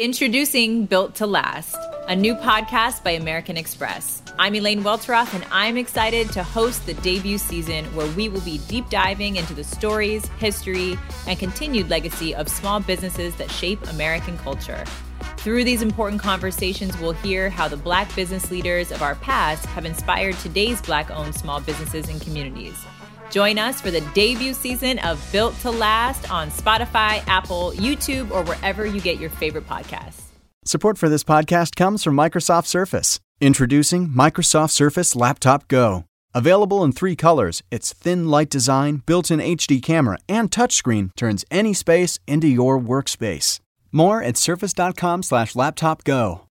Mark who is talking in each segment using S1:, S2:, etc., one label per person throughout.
S1: Introducing Built to Last, a new podcast by American Express. I'm Elaine Welteroth, and I'm excited to host the debut season where we will be deep diving into the stories, history, and continued legacy of small businesses that shape American culture. Through these important conversations, we'll hear how the Black business leaders of our past have inspired today's Black owned small businesses and communities. Join us for the debut season of Built to Last on Spotify, Apple, YouTube, or wherever you get your favorite podcasts.
S2: Support for this podcast comes from Microsoft Surface. Introducing Microsoft Surface Laptop Go. Available in three colors, its thin, light design, built in HD camera, and touchscreen turns any space into your workspace. More at surface.com/slash laptop go.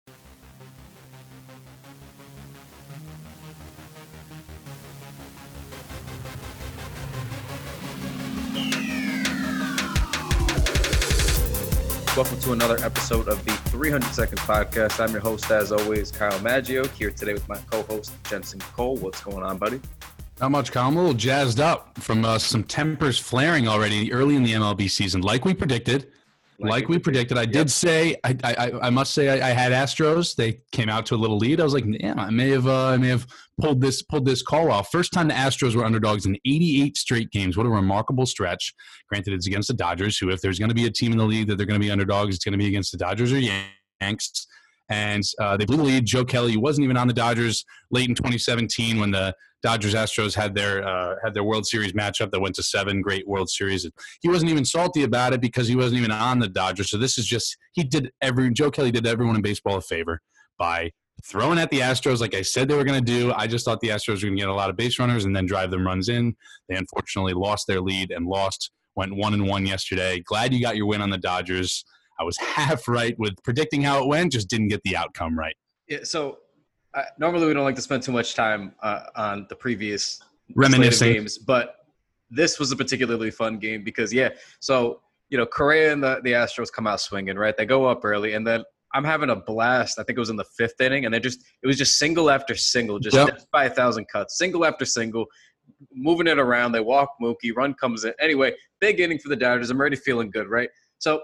S3: Welcome to another episode of the 300 Second Podcast. I'm your host, as always, Kyle Maggio, here today with my co host, Jensen Cole. What's going on, buddy?
S4: Not much, Kyle. I'm a little jazzed up from uh, some tempers flaring already early in the MLB season, like we predicted. Like, like we predicted, I yep. did say I, I, I must say I, I, had Astros. They came out to a little lead. I was like, yeah, I may have uh, I may have pulled this pulled this call off. First time the Astros were underdogs in 88 straight games. What a remarkable stretch. Granted, it's against the Dodgers, who if there's going to be a team in the league that they're going to be underdogs, it's going to be against the Dodgers or Yanks and uh, they blew the lead. Joe Kelly wasn't even on the Dodgers late in 2017 when the Dodgers Astros had their uh, had their World Series matchup that went to seven great World Series. He wasn't even salty about it because he wasn't even on the Dodgers. So this is just he did every Joe Kelly did everyone in baseball a favor by throwing at the Astros like I said they were going to do. I just thought the Astros were going to get a lot of base runners and then drive them runs in. They unfortunately lost their lead and lost went one and one yesterday. Glad you got your win on the Dodgers. I was half right with predicting how it went, just didn't get the outcome right.
S3: Yeah, so uh, normally we don't like to spend too much time uh, on the previous
S4: reminiscing
S3: games, but this was a particularly fun game because yeah, so you know Correa and the, the Astros come out swinging, right? They go up early, and then I'm having a blast. I think it was in the fifth inning, and they just it was just single after single, just yep. by a thousand cuts, single after single, moving it around. They walk Mookie, run comes in. Anyway, big inning for the Dodgers. I'm already feeling good, right? So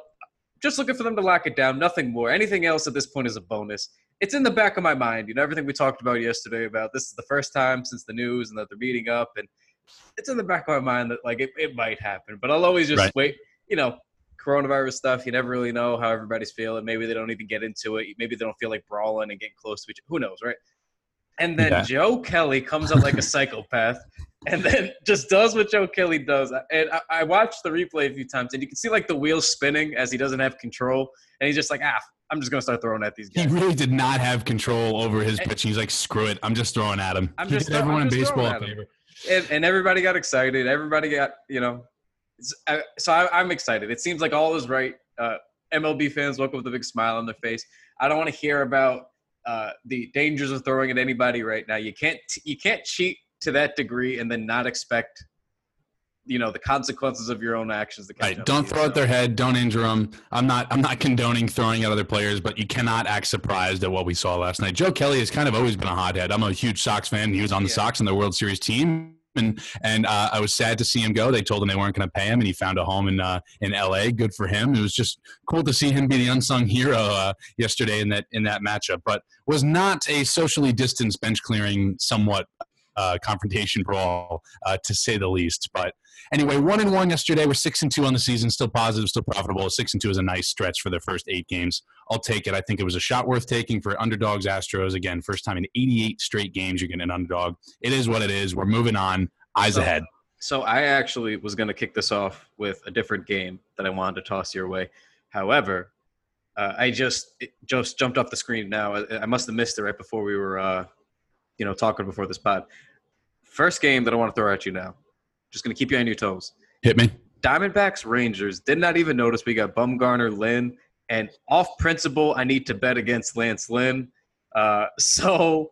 S3: just looking for them to lock it down, nothing more. Anything else at this point is a bonus. It's in the back of my mind, you know, everything we talked about yesterday about this is the first time since the news and that they're meeting up, and it's in the back of my mind that like it, it might happen, but I'll always just right. wait. You know, coronavirus stuff, you never really know how everybody's feeling. Maybe they don't even get into it. Maybe they don't feel like brawling and getting close to each. Who knows, right? And then yeah. Joe Kelly comes up like a psychopath and then just does what Joe Kelly does. And I, I, watched the replay a few times, and you can see like the wheels spinning as he doesn't have control, and he's just like, ah, I'm just gonna start throwing at these guys.
S4: He really did not have control over his pitch. He's like, screw it, I'm just throwing at him.
S3: I'm just throw, everyone just in baseball and, and, everybody got excited. Everybody got you know, so I, am excited. It seems like all is right. Uh, MLB fans woke up with a big smile on their face. I don't want to hear about uh, the dangers of throwing at anybody right now. You can't you can't cheat to that degree and then not expect you know the consequences of your own actions
S4: right. don't throw at their head don't injure them i'm not i'm not condoning throwing at other players but you cannot act surprised at what we saw last night joe kelly has kind of always been a hothead i'm a huge sox fan he was on the yeah. sox in the world series team and and uh, I was sad to see him go. They told him they weren't going to pay him, and he found a home in uh, in L.A. Good for him. It was just cool to see him be the unsung hero uh, yesterday in that in that matchup. But was not a socially distanced bench clearing, somewhat uh, confrontation brawl, uh, to say the least. But anyway, one and one yesterday. We're six and two on the season, still positive, still profitable. Six and two is a nice stretch for the first eight games. I'll take it. I think it was a shot worth taking for underdogs Astros. Again, first time in 88 straight games you're getting an underdog. It is what it is. We're moving on. Eyes
S3: so,
S4: ahead.
S3: So I actually was going to kick this off with a different game that I wanted to toss your way. However, uh, I just just jumped off the screen now. I, I, must have missed it right before we were, uh, you know, talking before this pod. First game that I want to throw at you now. Just going to keep you on your toes.
S4: Hit me.
S3: Diamondbacks Rangers. Did not even notice we got Bumgarner, Lynn, and off principle, I need to bet against Lance Lynn. Uh, so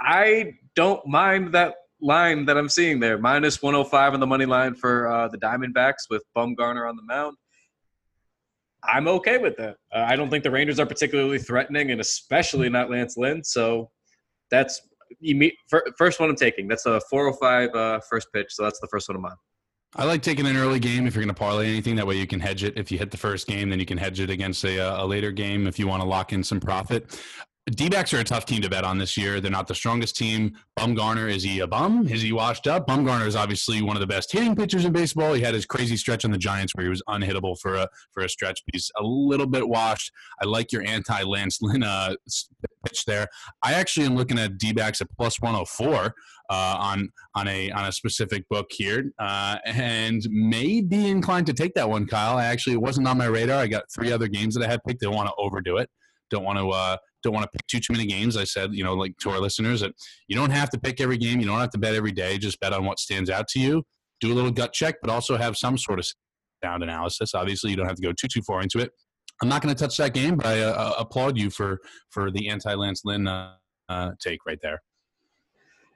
S3: I don't mind that line that I'm seeing there. Minus 105 on the money line for uh, the Diamondbacks with Bumgarner on the mound. I'm okay with that. Uh, I don't think the Rangers are particularly threatening, and especially not Lance Lynn. So that's you meet first one I'm taking. That's a 405 uh, first pitch, so that's the first one I'm on.
S4: I like taking an early game if you're going to parlay anything. That way you can hedge it. If you hit the first game, then you can hedge it against a, a later game if you want to lock in some profit. D backs are a tough team to bet on this year. They're not the strongest team. Bumgarner, is he a bum? Is he washed up? Bumgarner is obviously one of the best hitting pitchers in baseball. He had his crazy stretch on the Giants where he was unhittable for a for a stretch. But he's a little bit washed. I like your anti Lance Lynn uh, pitch there. I actually am looking at D backs at plus 104 uh, on on a on a specific book here, uh, and may be inclined to take that one, Kyle. I actually it wasn't on my radar. I got three other games that I had picked. Don't want to overdo it. Don't want to uh, don't want to pick too too many games. I said, you know, like to our listeners that you don't have to pick every game. You don't have to bet every day. Just bet on what stands out to you. Do a little gut check, but also have some sort of sound analysis. Obviously, you don't have to go too too far into it. I'm not going to touch that game, but I uh, uh, applaud you for for the anti Lance Lynn uh, uh, take right there.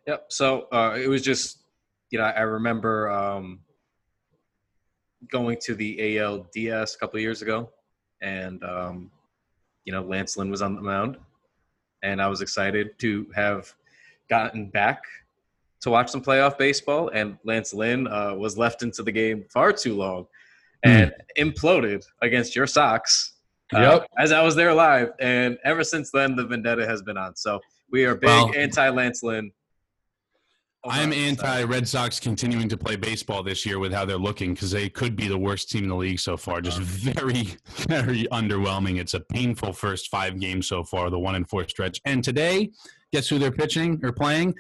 S3: Yep. So uh, it was just, you know, I remember um, going to the ALDS a couple years ago, and um, you know, Lance Lynn was on the mound, and I was excited to have gotten back to watch some playoff baseball. And Lance Lynn uh, was left into the game far too long and mm. imploded against your Sox. Uh, yep. As I was there live, and ever since then, the vendetta has been on. So we are big well, anti Lance Lynn.
S4: I'm anti Red Sox continuing to play baseball this year with how they're looking because they could be the worst team in the league so far. Just very, very underwhelming. It's a painful first five games so far, the one and four stretch. And today, guess who they're pitching or playing?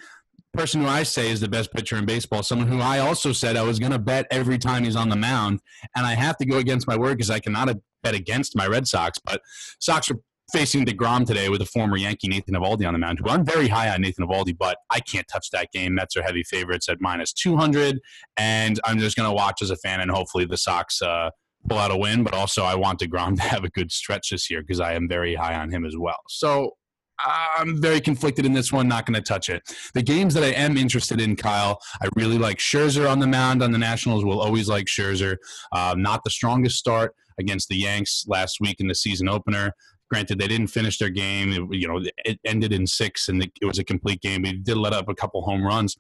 S4: Person who I say is the best pitcher in baseball, someone who I also said I was going to bet every time he's on the mound. And I have to go against my word because I cannot bet against my Red Sox. But Sox are facing DeGrom today with a former Yankee, Nathan Eovaldi, on the mound, who I'm very high on Nathan Eovaldi, but I can't touch that game. Mets are heavy favorites at minus 200, and I'm just going to watch as a fan, and hopefully the Sox uh, pull out a win. But also, I want DeGrom to have a good stretch this year because I am very high on him as well. So I'm very conflicted in this one. Not going to touch it. The games that I am interested in, Kyle, I really like Scherzer on the mound on the Nationals. Will always like Scherzer. Uh, not the strongest start against the Yanks last week in the season opener. Granted, they didn't finish their game. It, you know, it ended in six, and it was a complete game. They did let up a couple home runs.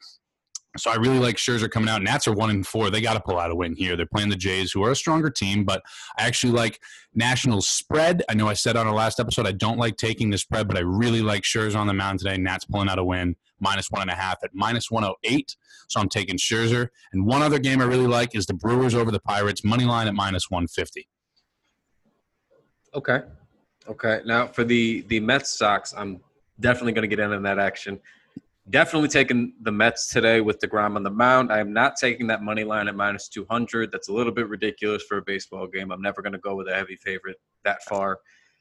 S4: So I really like Scherzer coming out. Nats are one and four. They got to pull out a win here. They're playing the Jays, who are a stronger team, but I actually like Nationals spread. I know I said on our last episode I don't like taking the spread, but I really like Scherzer on the mound today. Nats pulling out a win, minus one and a half at minus 108. So I'm taking Scherzer. And one other game I really like is the Brewers over the Pirates, money line at minus 150.
S3: Okay. Okay. Now for the the Mets Sox, I'm definitely going to get in on that action. Definitely taking the Mets today with DeGrom on the mound. I am not taking that money line at minus 200. That's a little bit ridiculous for a baseball game. I'm never going to go with a heavy favorite that far.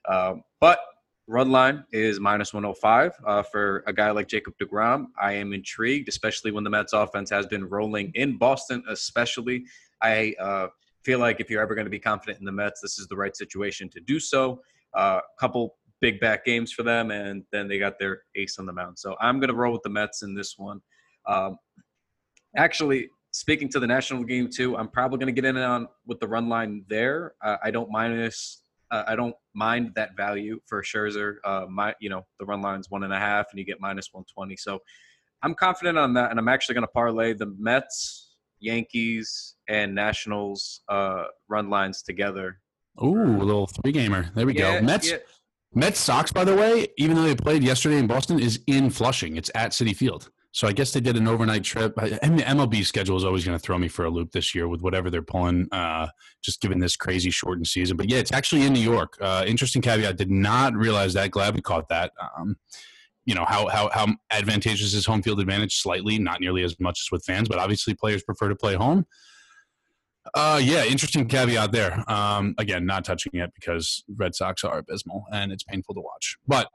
S3: Um, but run line is minus 105 uh, for a guy like Jacob DeGrom. I am intrigued, especially when the Mets offense has been rolling in Boston, especially. I uh, feel like if you're ever going to be confident in the Mets, this is the right situation to do so. A uh, couple big back games for them, and then they got their ace on the mound. So I'm going to roll with the Mets in this one. Um, actually, speaking to the national game too, I'm probably going to get in on with the run line there. Uh, I don't minus. Uh, I don't mind that value for Scherzer. Uh, my, you know, the run line's one and a half, and you get minus 120. So I'm confident on that, and I'm actually going to parlay the Mets, Yankees, and Nationals uh, run lines together
S4: Ooh, a little three gamer. There we yeah, go. Mets. Yeah. Mets Sox, by the way, even though they played yesterday in Boston, is in Flushing. It's at Citi Field. So I guess they did an overnight trip. And the MLB schedule is always going to throw me for a loop this year with whatever they're pulling, uh, just given this crazy shortened season. But yeah, it's actually in New York. Uh, interesting caveat. Did not realize that. Glad we caught that. Um, you know how how how advantageous is home field advantage? Slightly, not nearly as much as with fans, but obviously players prefer to play home. Uh, yeah, interesting caveat there. Um, again, not touching it because Red Sox are abysmal and it's painful to watch. But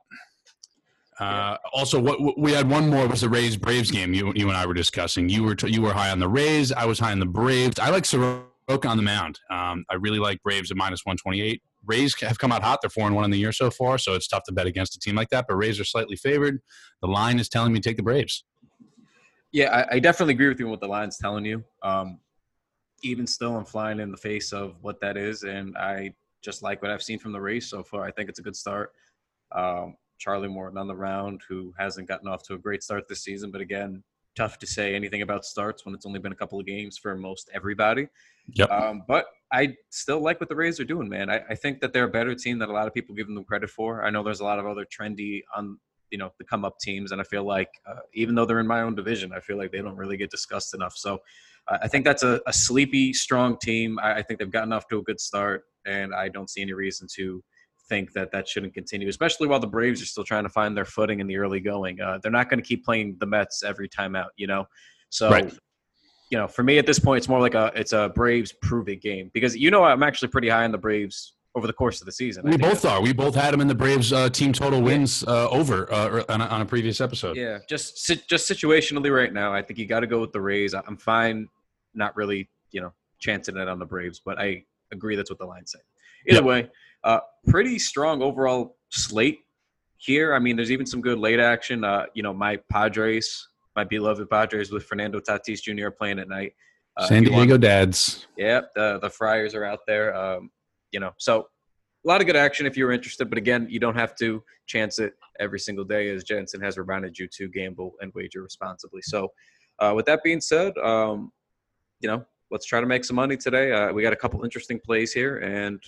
S4: uh, also, what, we had one more was the Rays Braves game. You you and I were discussing. You were t- you were high on the Rays. I was high on the Braves. I like Soroka on the mound. Um, I really like Braves at minus one twenty eight. Rays have come out hot. They're four and one in the year so far, so it's tough to bet against a team like that. But Rays are slightly favored. The line is telling me take the Braves.
S3: Yeah, I, I definitely agree with you with what the line's telling you. Um, even still, I'm flying in the face of what that is, and I just like what I've seen from the Rays so far. I think it's a good start. Um, Charlie Morton on the round, who hasn't gotten off to a great start this season, but again, tough to say anything about starts when it's only been a couple of games for most everybody.
S4: Yep.
S3: Um, but I still like what the Rays are doing, man. I, I, think that they're a better team than a lot of people give them credit for. I know there's a lot of other trendy on you know the come up teams, and I feel like uh, even though they're in my own division, I feel like they don't really get discussed enough. So uh, I think that's a, a sleepy, strong team. I, I think they've gotten off to a good start, and I don't see any reason to think that that shouldn't continue, especially while the Braves are still trying to find their footing in the early going. Uh, they're not going to keep playing the Mets every time out, you know. So, right. you know, for me at this point, it's more like a it's a Braves prove it game because you know I'm actually pretty high on the Braves over the course of the season.
S4: We both are. We both had them in the Braves uh, team total wins uh, over uh, on, a, on, a, previous episode.
S3: Yeah, just just situationally right now, I think you got to go with the Rays. I'm fine, not really, you know, chancing it on the Braves, but I agree that's what the line's saying. Either yep. way, uh, pretty strong overall slate here. I mean, there's even some good late action. Uh, you know, my Padres, my beloved Padres with Fernando Tatis Jr. playing at night.
S4: Uh, San Diego want, Dads.
S3: Yep, the the Friars are out there. Um, you know, so a lot of good action if you're interested. But again, you don't have to chance it every single day, as Jensen has reminded you to gamble and wager responsibly. So, uh, with that being said, um, you know, let's try to make some money today. Uh, we got a couple interesting plays here, and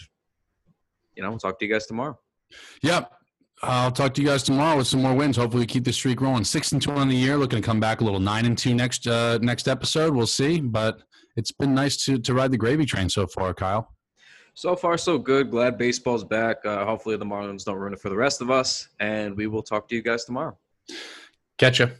S3: you know, we'll talk to you guys tomorrow.
S4: Yep. I'll talk to you guys tomorrow with some more wins. Hopefully, we keep the streak rolling. Six and two on the year. Looking to come back a little nine and two next uh, next episode. We'll see. But it's been nice to to ride the gravy train so far, Kyle.
S3: So far, so good. Glad baseball's back. Uh, hopefully, the Marlins don't ruin it for the rest of us. And we will talk to you guys tomorrow.
S4: Catch you.